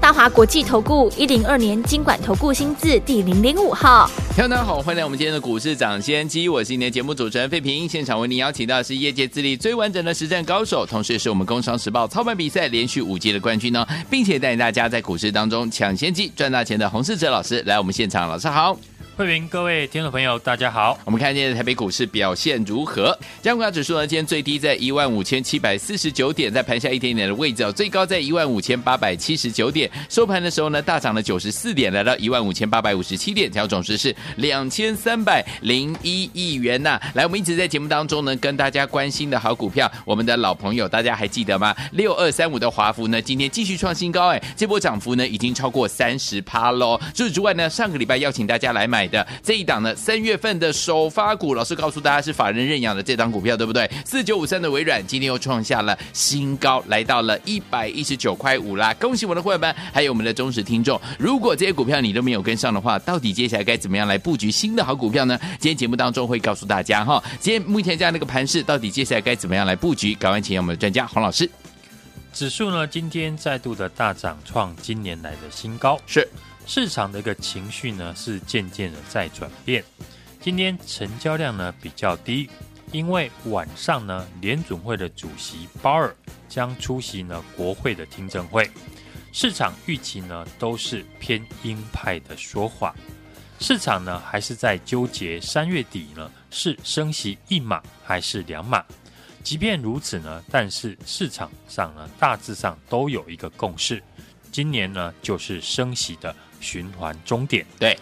大华国际投顾一零二年金管投顾新字第零零五号，大家好，欢迎来我们今天的股市抢先机，我是今天节目主持人费平，现场为您邀请到的是业界资历最完整的实战高手，同时也是我们工商时报操盘比赛连续五届的冠军呢，并且带领大家在股市当中抢先机赚大钱的洪世哲老师来我们现场，老师好。慧云，各位听众朋友，大家好。我们看今天台北股市表现如何？加权指数呢，今天最低在一万五千七百四十九点，在盘下一点点的位置哦，最高在一万五千八百七十九点，收盘的时候呢，大涨了九十四点，来到一万五千八百五十七点，成交总值是两千三百零一亿元呐。来，我们一直在节目当中呢，跟大家关心的好股票，我们的老朋友，大家还记得吗？六二三五的华孚呢，今天继续创新高，哎，这波涨幅呢，已经超过三十趴喽。除此之外呢，上个礼拜邀请大家来买的这一档呢。三月份的首发股，老师告诉大家是法人认养的这档股票，对不对？四九五三的微软今天又创下了新高，来到了一百一十九块五啦！恭喜我们的会员们，还有我们的忠实听众。如果这些股票你都没有跟上的话，到底接下来该怎么样来布局新的好股票呢？今天节目当中会告诉大家哈。今天目前这样的一个盘势，到底接下来该怎么样来布局？赶快请我们的专家黄老师。指数呢，今天再度的大涨，创今年来的新高。是。市场的一个情绪呢，是渐渐的在转变。今天成交量呢比较低，因为晚上呢联准会的主席鲍尔将出席呢国会的听证会，市场预期呢都是偏鹰派的说法。市场呢还是在纠结三月底呢是升息一码还是两码。即便如此呢，但是市场上呢大致上都有一个共识，今年呢就是升息的。循环终点，对，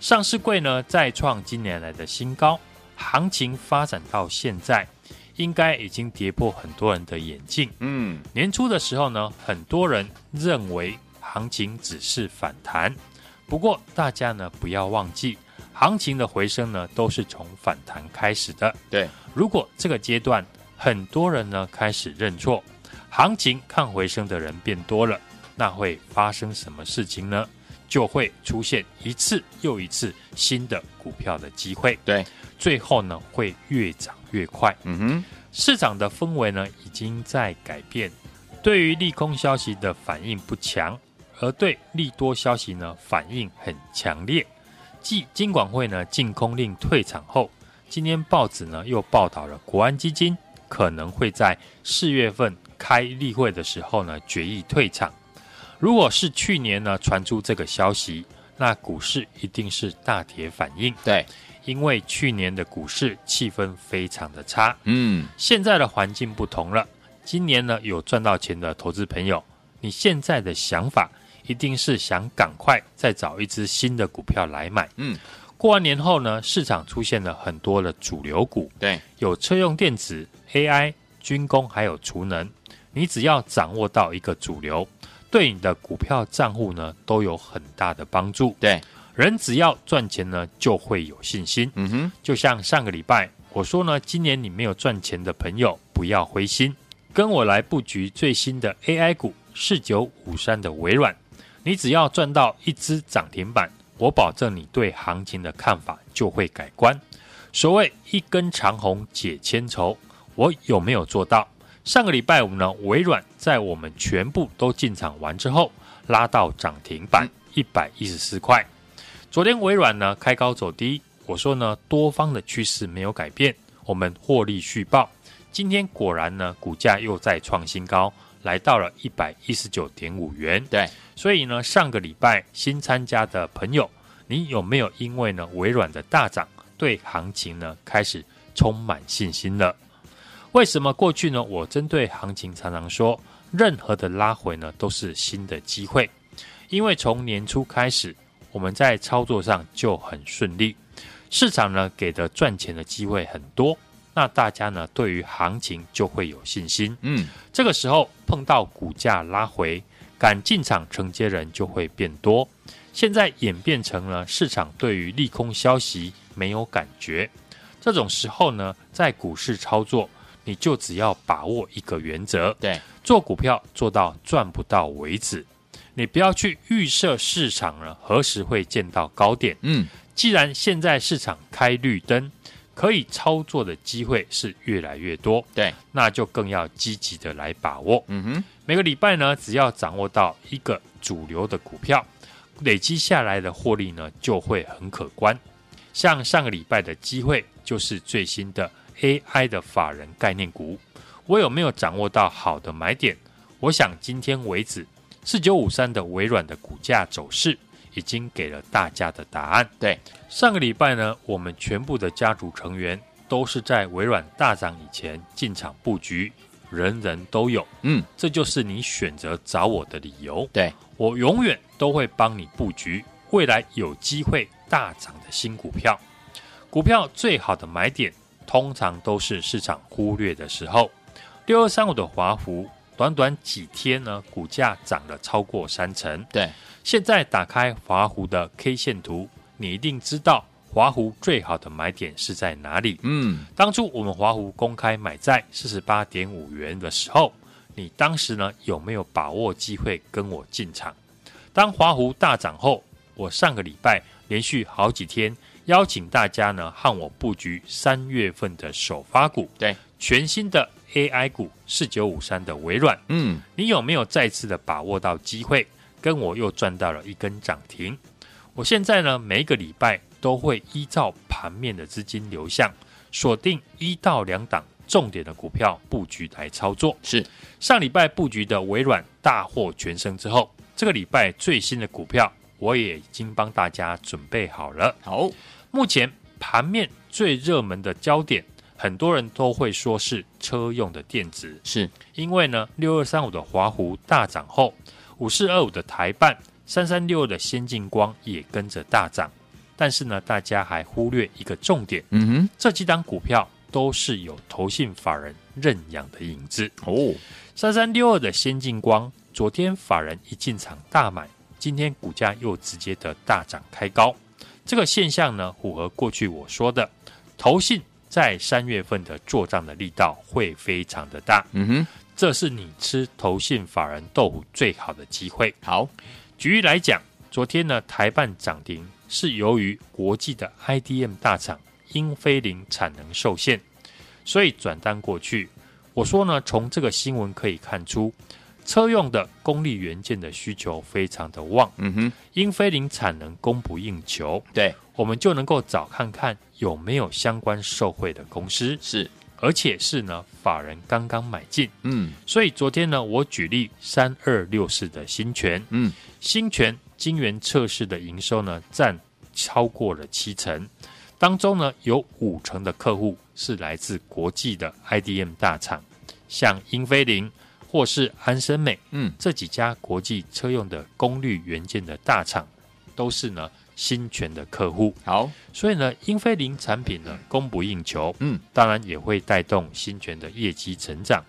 上市柜呢再创今年来的新高，行情发展到现在，应该已经跌破很多人的眼镜。嗯，年初的时候呢，很多人认为行情只是反弹，不过大家呢不要忘记，行情的回升呢都是从反弹开始的。对，如果这个阶段很多人呢开始认错，行情看回升的人变多了，那会发生什么事情呢？就会出现一次又一次新的股票的机会，对，最后呢会越涨越快。嗯哼，市场的氛围呢已经在改变，对于利空消息的反应不强，而对利多消息呢反应很强烈。继金管会呢禁空令退场后，今天报纸呢又报道了国安基金可能会在四月份开例会的时候呢决议退场。如果是去年呢传出这个消息，那股市一定是大跌反应。对，因为去年的股市气氛非常的差。嗯，现在的环境不同了。今年呢有赚到钱的投资朋友，你现在的想法一定是想赶快再找一只新的股票来买。嗯，过完年后呢，市场出现了很多的主流股。对，有车用电子、AI、军工，还有储能。你只要掌握到一个主流。对你的股票账户呢都有很大的帮助。对，人只要赚钱呢，就会有信心。嗯哼，就像上个礼拜我说呢，今年你没有赚钱的朋友不要灰心，跟我来布局最新的 AI 股四九五三的微软。你只要赚到一只涨停板，我保证你对行情的看法就会改观。所谓一根长虹解千愁，我有没有做到？上个礼拜五呢，微软在我们全部都进场完之后，拉到涨停板一百一十四块。昨天微软呢开高走低，我说呢多方的趋势没有改变，我们获利续报。今天果然呢股价又再创新高，来到了一百一十九点五元。对，所以呢上个礼拜新参加的朋友，你有没有因为呢微软的大涨，对行情呢开始充满信心了？为什么过去呢？我针对行情常常说，任何的拉回呢都是新的机会，因为从年初开始，我们在操作上就很顺利，市场呢给的赚钱的机会很多，那大家呢对于行情就会有信心。嗯，这个时候碰到股价拉回，敢进场承接人就会变多。现在演变成了市场对于利空消息没有感觉，这种时候呢，在股市操作。你就只要把握一个原则，对，做股票做到赚不到为止。你不要去预设市场呢何时会见到高点。嗯，既然现在市场开绿灯，可以操作的机会是越来越多，对，那就更要积极的来把握。嗯哼，每个礼拜呢，只要掌握到一个主流的股票，累积下来的获利呢就会很可观。像上个礼拜的机会，就是最新的 AI 的法人概念股，我有没有掌握到好的买点？我想今天为止，四九五三的微软的股价走势已经给了大家的答案。对，上个礼拜呢，我们全部的家族成员都是在微软大涨以前进场布局，人人都有。嗯，这就是你选择找我的理由。对，我永远都会帮你布局未来有机会大涨的新股票。股票最好的买点，通常都是市场忽略的时候。六二三五的华孚，短短几天呢，股价涨了超过三成。对，现在打开华孚的 K 线图，你一定知道华孚最好的买点是在哪里。嗯，当初我们华孚公开买在四十八点五元的时候，你当时呢有没有把握机会跟我进场？当华孚大涨后，我上个礼拜连续好几天邀请大家呢和我布局三月份的首发股，对，全新的 AI 股四九五三的微软，嗯，你有没有再次的把握到机会，跟我又赚到了一根涨停？我现在呢每一个礼拜都会依照盘面的资金流向，锁定一到两档重点的股票布局来操作。是上礼拜布局的微软大获全胜之后，这个礼拜最新的股票我也已经帮大家准备好了。好，目前盘面最热门的焦点，很多人都会说是车用的电子，是因为呢六二三五的华湖大涨后，五四二五的台半、三三六二的先进光也跟着大涨。但是呢，大家还忽略一个重点，嗯哼，这几档股票都是有投信法人认养的影子。哦，三三六二的先进光，昨天法人一进场大买，今天股价又直接的大涨开高。这个现象呢，符合过去我说的，投信在三月份的做账的力道会非常的大。嗯哼，这是你吃投信法人豆腐最好的机会。好，举例来讲，昨天呢台半涨停是由于国际的 IDM 大厂英飞凌产能受限，所以转单过去。我说呢，从这个新闻可以看出，车用的功率元件的需求非常的旺。嗯哼，英飞凌产能供不应求，对，我们就能够找看看有没有相关受惠的公司，是，而且是呢法人刚刚买进。嗯。所以昨天呢，我举例三二六四的新权，嗯，新权晶圆测试的营收呢占超过了七成，当中呢有五成的客户是来自国际的 IDM 大厂，像英飞凌或是安森美，嗯，这几家国际车用的功率元件的大厂，都是呢新权的客户。好，所以呢，英飞凌产品呢供不应求，嗯，当然也会带动新权的业绩成长。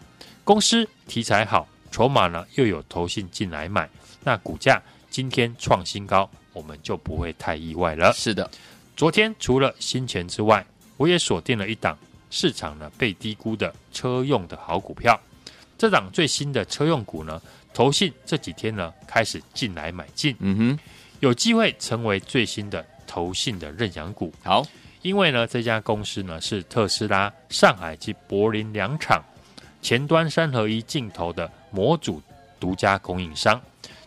公司题材好，筹码呢又有投信进来买，那股价今天创新高，我们就不会太意外了。是的，昨天除了新权之外，我也锁定了一档市场呢被低估的车用的好股票。这档最新的车用股呢，投信这几天呢开始进来买进，嗯哼，有机会成为最新的投信的认养股。好，因为呢，这家公司呢是特斯拉上海及柏林两厂前端三合一镜头的模组独家供应商，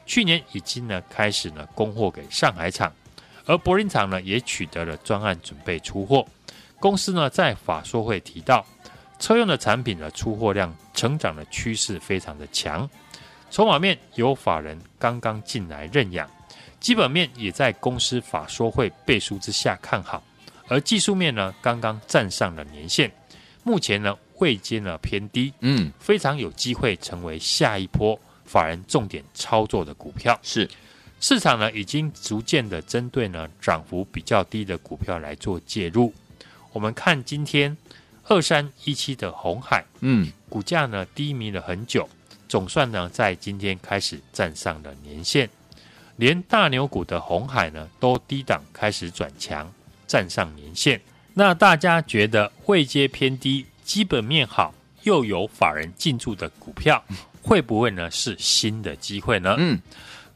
去年已经呢开始呢供货给上海厂，而柏林厂呢也取得了专案准备出货。公司呢在法说会提到，车用的产品的出货量成长的趋势非常的强，筹码面有法人刚刚进来认养，基本面也在公司法说会背书之下看好，而技术面呢刚刚站上了年线，目前呢位阶呢偏低，嗯，非常有机会成为下一波法人重点操作的股票。是，市场呢已经逐渐的针对呢涨幅比较低的股票来做介入。我们看今天二三一七的红海，嗯，股价呢低迷了很久，总算呢在今天开始站上了年线，连大牛股的红海呢都低档开始转强，站上年线。那大家觉得位阶偏低，基本面好，又有法人进驻的股票，会不会呢是新的机会呢？嗯，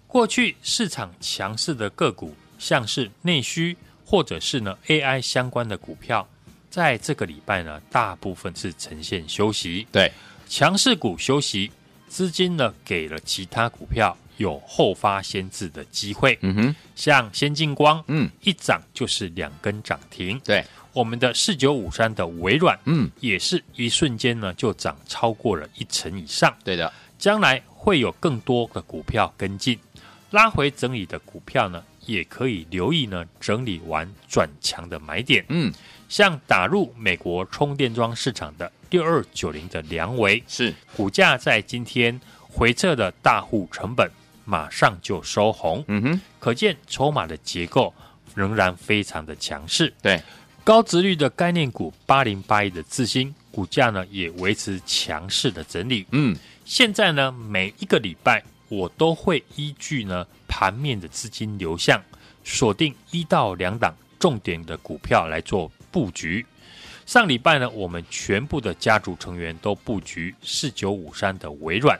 过去市场强势的个股，像是内需或者是呢 AI 相关的股票，在这个礼拜呢，大部分是呈现休息。对，强势股休息，资金呢给了其他股票有后发先至的机会。嗯哼，像先进光，嗯，一涨就是两根涨停。对。我们的四九五三的微软，嗯，也是一瞬间呢就涨超过了一成以上。对的，将来会有更多的股票跟进，拉回整理的股票呢，也可以留意呢整理完转强的买点。嗯，像打入美国充电桩市场的六二九零的梁维，是股价在今天回撤的大户成本马上就收红。嗯哼，可见筹码的结构仍然非常的强势。对。高值率的概念股八零八一的智新股价呢也维持强势的整理。嗯，现在呢每一个礼拜我都会依据呢盘面的资金流向，锁定一到两档重点的股票来做布局。上礼拜呢我们全部的家族成员都布局四九五三的微软，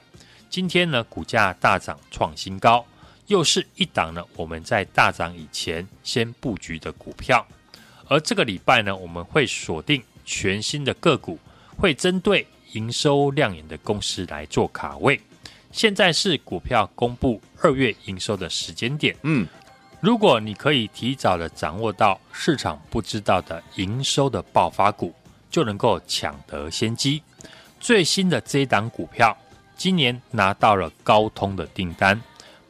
今天呢股价大涨创新高，又是一档呢我们在大涨以前先布局的股票。而这个礼拜呢，我们会锁定全新的个股，会针对营收亮眼的公司来做卡位。现在是股票公布二月营收的时间点。嗯，如果你可以提早的掌握到市场不知道的营收的爆发股，就能够抢得先机。最新的这一档股票，今年拿到了高通的订单，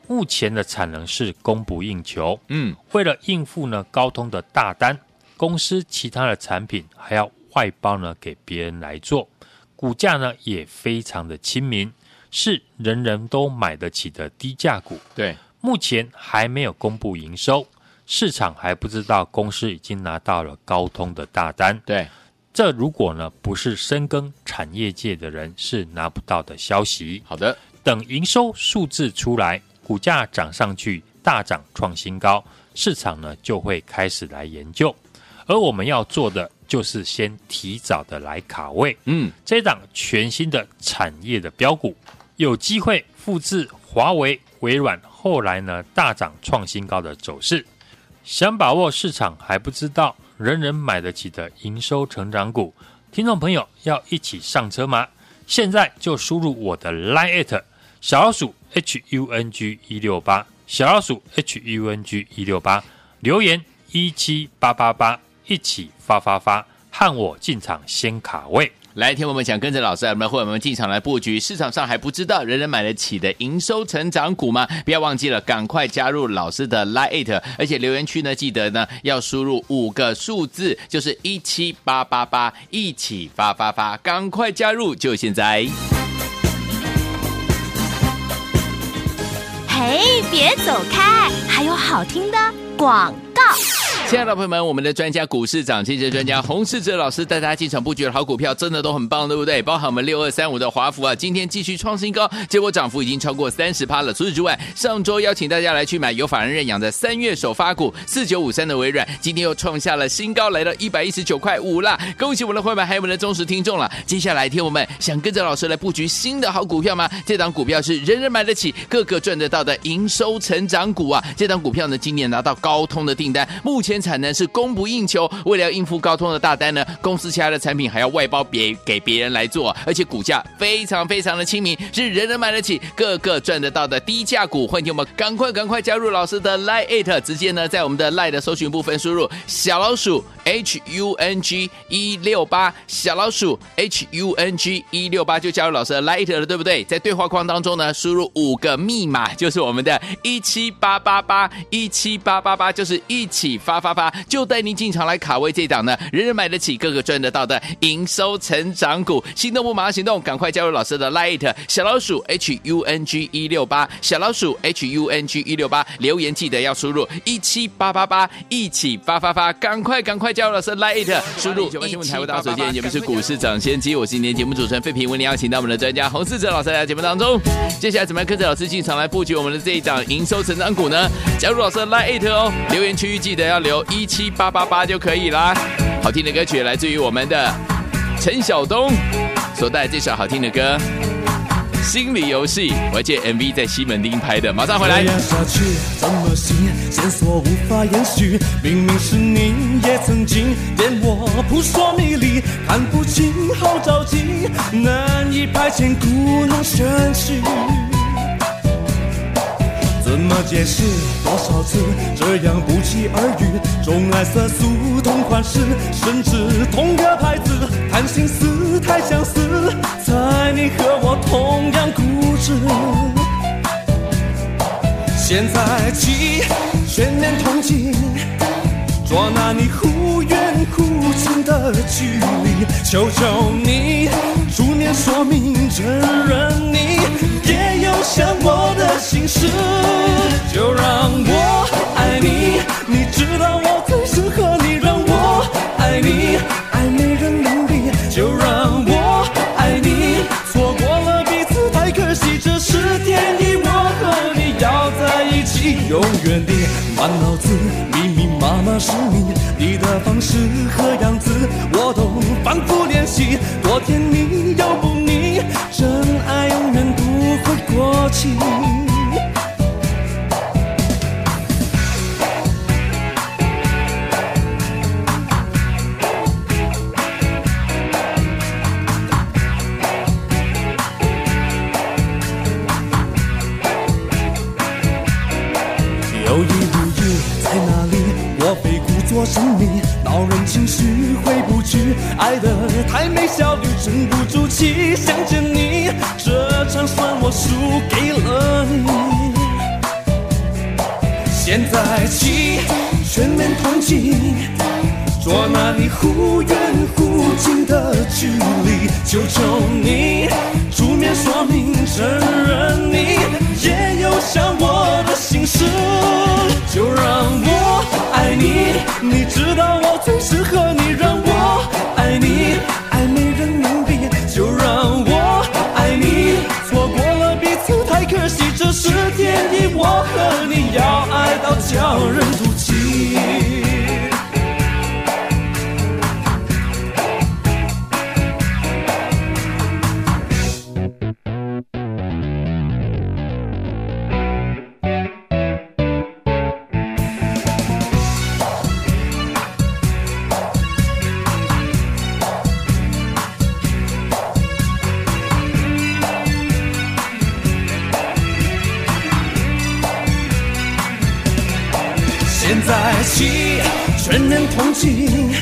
目前的产能是供不应求。嗯，为了应付呢高通的大单。公司其他的产品还要外包呢，给别人来做，股价呢也非常的亲民，是人人都买得起的低价股。对，目前还没有公布营收，市场还不知道公司已经拿到了高通的大单。对，这如果呢不是深耕产业界的人，是拿不到的消息。好的，等营收数字出来，股价涨上去，大涨创新高，市场呢就会开始来研究。而我们要做的就是先提早的来卡位，嗯，这档全新的产业的标股，有机会复制华为、微软后来呢大涨创新高的走势。想把握市场还不知道，人人买得起的营收成长股，听众朋友要一起上车吗？现在就输入我的 Line@ 小老鼠 H U N G 一六八，小老鼠 H U N G 一六八，留言一七八八八。一起发发发，和我进场先卡位。来，听我们想跟着老师，我们或者我们进场来布局，市场上还不知道人人买得起的营收成长股吗？不要忘记了，赶快加入老师的 Line，而且留言区呢，记得呢要输入五个数字，就是一七八八八，一起发发发，赶快加入，就现在。嘿，别走开，还有好听的广告。亲爱的朋友们，我们的专家股市涨跌幅专家洪世哲老师带大家进场布局的好股票，真的都很棒，对不对？包含我们六二三五的华孚啊，今天继续创新高，结果涨幅已经超过三十趴了。除此之外，上周邀请大家来去买有法人认养的三月首发股四九五三的微软，今天又创下了新高，来到一百一十九块五啦！恭喜我们的会员，还有我们的忠实听众了。接下来，听我们想跟着老师来布局新的好股票吗？这档股票是人人买得起、个个赚得到的营收成长股啊！这档股票呢，今年拿到高通的订单，目前。产能是供不应求，为了应付高通的大单呢，公司其他的产品还要外包别给别人来做，而且股价非常非常的亲民，是人人买得起、个个赚得到的低价股。欢迎我们赶快赶快加入老师的 Line，直接呢在我们的 Line 的搜寻部分输入小老鼠 H U N G 一六八，小老鼠 H U N G 一六八就加入老师的 Line 了，对不对？在对话框当中呢，输入五个密码，就是我们的一七八八八一七八八八，就是一起发发发，就带您进场来卡位这档呢，人人买得起、个个赚得到的营收成长股。心动不马上行动，赶快加入老师的 Light 小老鼠 H U N G 一六八，小老鼠 H U N G 一六八，留言记得要输入一七八八八，一起发发发，赶快赶快加入老师的 Light，输入一七八八八。首先节目是股市涨先机，我是今天节目主持人费平，为您邀请到我们的专家洪世哲老师来到节目当中。接下来怎么样跟着老师进场来布局我们的这一档营收成长股呢？加入老师的 Light 哦，留言区域记得要留一七八八八就可以啦。好听的歌曲来自于我们的陈晓东，所带来这首好听的歌。心理游戏，我借 MV 在西门町拍的，马上回来。下去怎么行？线索无法延续，明明是你也曾经对我扑朔迷离，看不清，好着急，难以排遣故弄玄虚。怎么解释？多少次这样不期而遇？钟爱色素同款式，甚至同个牌子，谈心事我拿你忽远忽近的距离，求求你出面说明，承认你也有想我的心事，就让我爱你，你知道我最适合你，让我爱你，爱没人能比，就让我爱你，错过了彼此太可惜，这是天意，我和你要在一起，永远的满脑子。是你，你的方式和样子我都反复练习，多甜蜜又不腻，真爱永远不会过期。输给了你。现在起全面同情，捉拿你忽远忽近的距离，求求你出面说明，承认你也有想我的心事，就让我爱你，你知道我最适合叫人全面同情，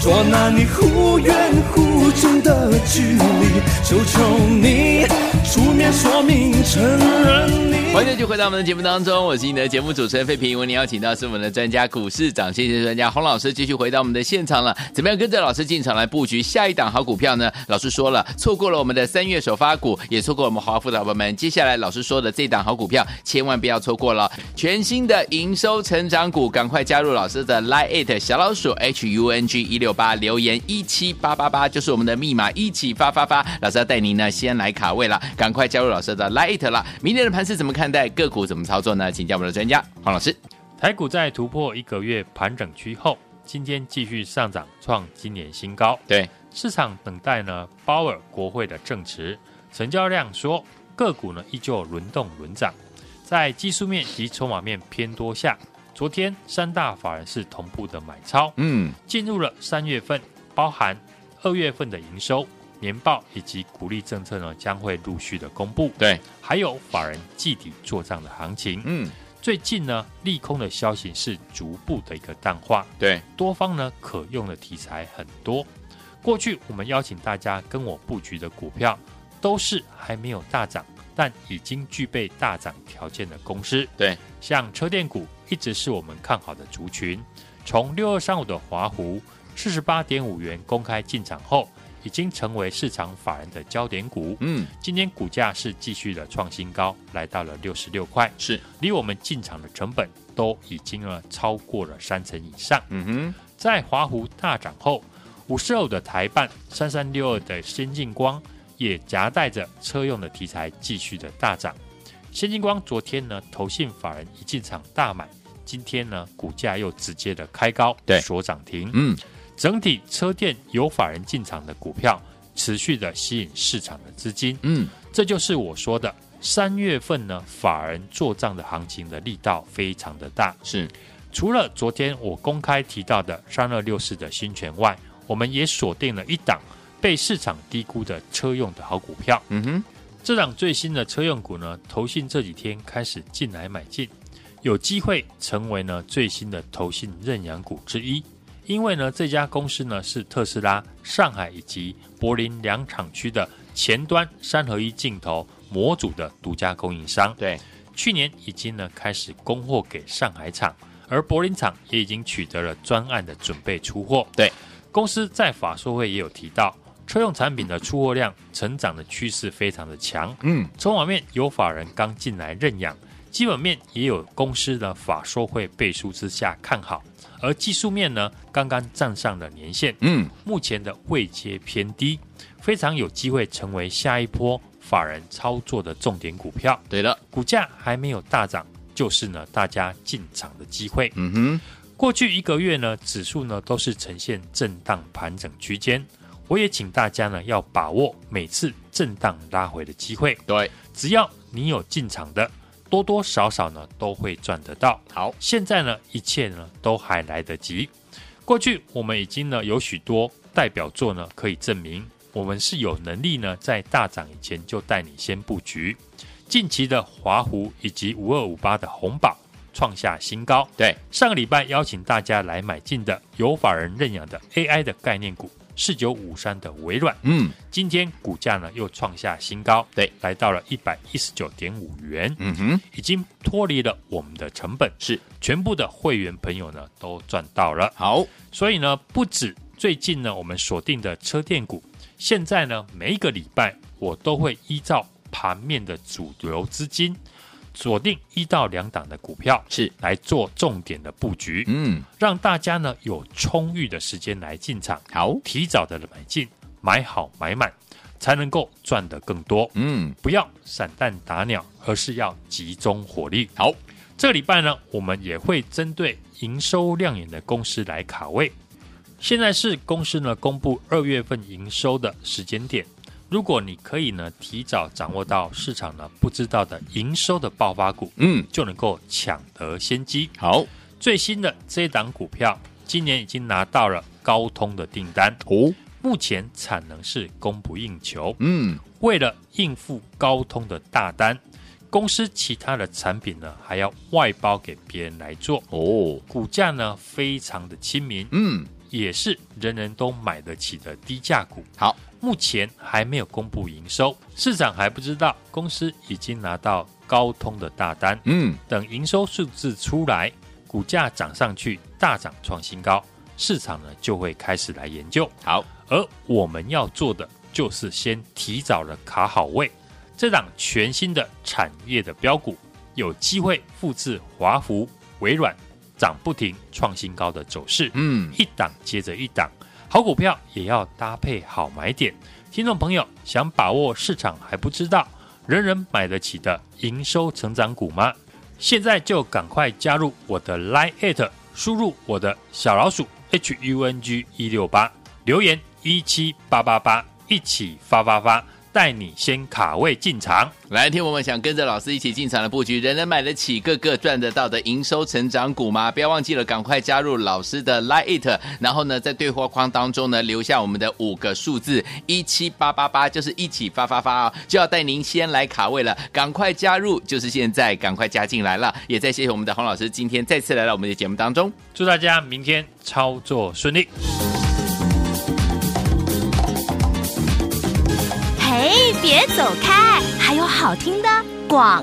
捉拿你忽远忽近的距离，求求你出面说明，承认你。欢迎继续回到我们的节目当中，我是你的节目主持人费平。为您邀请到是我们的专家股市涨先机专家洪老师，继续回到我们的现场了。怎么样跟着老师进场来布局下一档好股票呢？老师说了，错过了我们的三月首发股，也错过我们华富的伙伴们。接下来老师说的这档好股票，千万不要错过了。全新的营收成长股，赶快加入老师的 Line It 小老鼠 H U N G 一六八，留言一七八八八就是我们的密码，一起发发发。老师要带您呢先来卡位了，赶快加入老师的 It 了。明天的盘是怎么看待？个股怎么操作呢？请教我们的专家黄老师。台股在突破一个月盘整区后，今天继续上涨，创今年新高。对，市场等待呢鲍尔国会的证词。成交量说个股呢依旧轮动轮涨，在技术面及筹码面偏多下，昨天三大法人是同步的买超。嗯，进入了三月份，包含二月份的营收。年报以及鼓励政策呢，将会陆续的公布。对，还有法人季底做账的行情。嗯，最近呢，利空的消息是逐步的一个淡化。对，多方呢可用的题材很多。过去我们邀请大家跟我布局的股票，都是还没有大涨，但已经具备大涨条件的公司。对，像车电股一直是我们看好的族群。从六二三五的华湖四十八点五元公开进场后。已经成为市场法人的焦点股。嗯，今天股价是继续的创新高，来到了六十六块，是离我们进场的成本都已经呢超过了三成以上。嗯哼，在华湖大涨后，五十二的台半三三六二的先进光也夹带着车用的题材继续的大涨。先进光昨天呢，投信法人一进场大买，今天呢，股价又直接的开高，对，所涨停。嗯。整体车电有法人进场的股票，持续的吸引市场的资金。嗯，这就是我说的三月份呢，法人做账的行情的力道非常的大。是，除了昨天我公开提到的三二六四的新权外，我们也锁定了一档被市场低估的车用的好股票。嗯哼，这档最新的车用股呢，投信这几天开始进来买进，有机会成为呢最新的投信认养股之一。因为呢，这家公司呢是特斯拉上海以及柏林两厂区的前端三合一镜头模组的独家供应商。对，去年已经呢开始供货给上海厂，而柏林厂也已经取得了专案的准备出货。对，公司在法说会也有提到，车用产品的出货量成长的趋势非常的强。嗯，从网面有法人刚进来认养，基本面也有公司的法说会背书之下看好。而技术面呢，刚刚站上了年线，嗯，目前的位阶偏低，非常有机会成为下一波法人操作的重点股票。对了，股价还没有大涨，就是呢大家进场的机会。嗯哼，过去一个月呢，指数呢都是呈现震荡盘整区间，我也请大家呢要把握每次震荡拉回的机会。对，只要你有进场的。多多少少呢都会赚得到。好，现在呢一切呢都还来得及。过去我们已经呢有许多代表作呢可以证明，我们是有能力呢在大涨以前就带你先布局。近期的华湖以及五二五八的红宝创下新高。对，上个礼拜邀请大家来买进的有法人认养的 AI 的概念股。四九五三的微软，嗯，今天股价呢又创下新高，对，来到了一百一十九点五元，嗯哼，已经脱离了我们的成本，是。全部的会员朋友呢都赚到了。好，所以呢，不止最近呢我们锁定的车电股，现在呢每一个礼拜我都会依照盘面的主流资金。锁定一到两档的股票是来做重点的布局，嗯，让大家呢有充裕的时间来进场，好，提早的买进，买好买满，才能够赚得更多。嗯，不要散弹打鸟，而是要集中火力。好，这个礼拜呢，我们也会针对营收亮眼的公司来卡位。现在是公司呢公布二月份营收的时间点。如果你可以呢提早掌握到市场呢不知道的营收的爆发股，嗯，就能够抢得先机。好，最新的这一档股票今年已经拿到了高通的订单。哦，目前产能是供不应求。嗯，为了应付高通的大单，公司其他的产品呢还要外包给别人来做。哦，股价呢非常的亲民，嗯，也是人人都买得起的低价股。好。目前还没有公布营收，市场还不知道公司已经拿到高通的大单。嗯，等营收数字出来，股价涨上去，大涨创新高，市场呢就会开始来研究。好，而我们要做的就是先提早的卡好位，这档全新的产业的标股，有机会复制华孚、微软涨不停创新高的走势。嗯，一档接着一档。好股票也要搭配好买点，听众朋友想把握市场还不知道，人人买得起的营收成长股吗？现在就赶快加入我的 Line at，输入我的小老鼠 H U N G 一六八，留言一七八八八，一起发发发。带你先卡位进场，来听我们想跟着老师一起进场的布局，人人买得起，个个赚得到的营收成长股吗？不要忘记了，赶快加入老师的 Lite，然后呢，在对话框当中呢，留下我们的五个数字一七八八八，就是一起发发发啊，就要带您先来卡位了，赶快加入，就是现在，赶快加进来了。也再谢谢我们的洪老师，今天再次来到我们的节目当中，祝大家明天操作顺利。别走开，还有好听的广。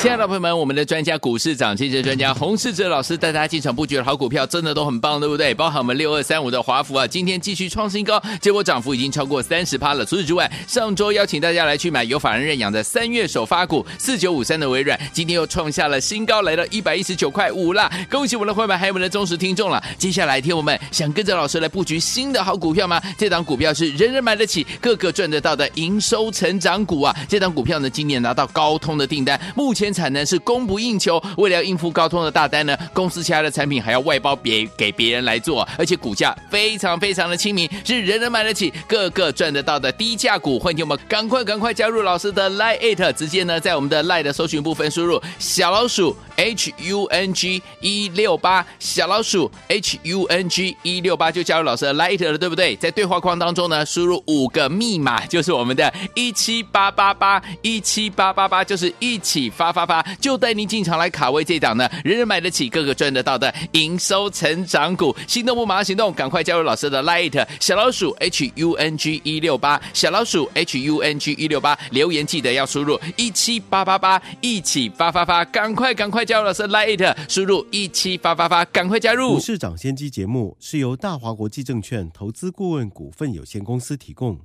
亲爱的朋友们，我们的专家股市涨跌幅专家洪世哲老师带大家进场布局的好股票，真的都很棒，对不对？包含我们六二三五的华孚啊，今天继续创新高，结果涨幅已经超过三十趴了。除此之外，上周邀请大家来去买有法人认养的三月首发股四九五三的微软，今天又创下了新高，来到一百一十九块五啦！恭喜我们的会员，还有我们的忠实听众了。接下来，听我们想跟着老师来布局新的好股票吗？这档股票是人人买得起、个个赚得到的营收成长股啊！这档股票呢，今年拿到高通的订单，目前。生产能是供不应求。为了应付高通的大单呢，公司其他的产品还要外包别给别人来做，而且股价非常非常的亲民，是人人买得起、个个赚得到的低价股。欢迎我们赶快赶快加入老师的 Line，直接呢在我们的 Line 的搜寻部分输入小老鼠 H U N G 一六八，小老鼠 H U N G 一六八就加入老师的 Line 了，对不对？在对话框当中呢，输入五个密码，就是我们的一七八八八一七八八八，就是一起发发发，就带您进场来卡位这档呢，人人买得起、个个赚得到的营收成长股。心动不马上行动，赶快加入老师的 Light 小老鼠 H U N G 一六八，小老鼠 H U N G 一六八，留言记得要输入一七八八八，一起发发发，赶快赶快加入老师的 Light，输入一七八八八，赶快加入。股市涨先机节目是由大华国际证券投资顾问股份有限公司提供。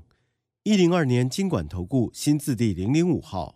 一零二年金管投顾新字第零零五号，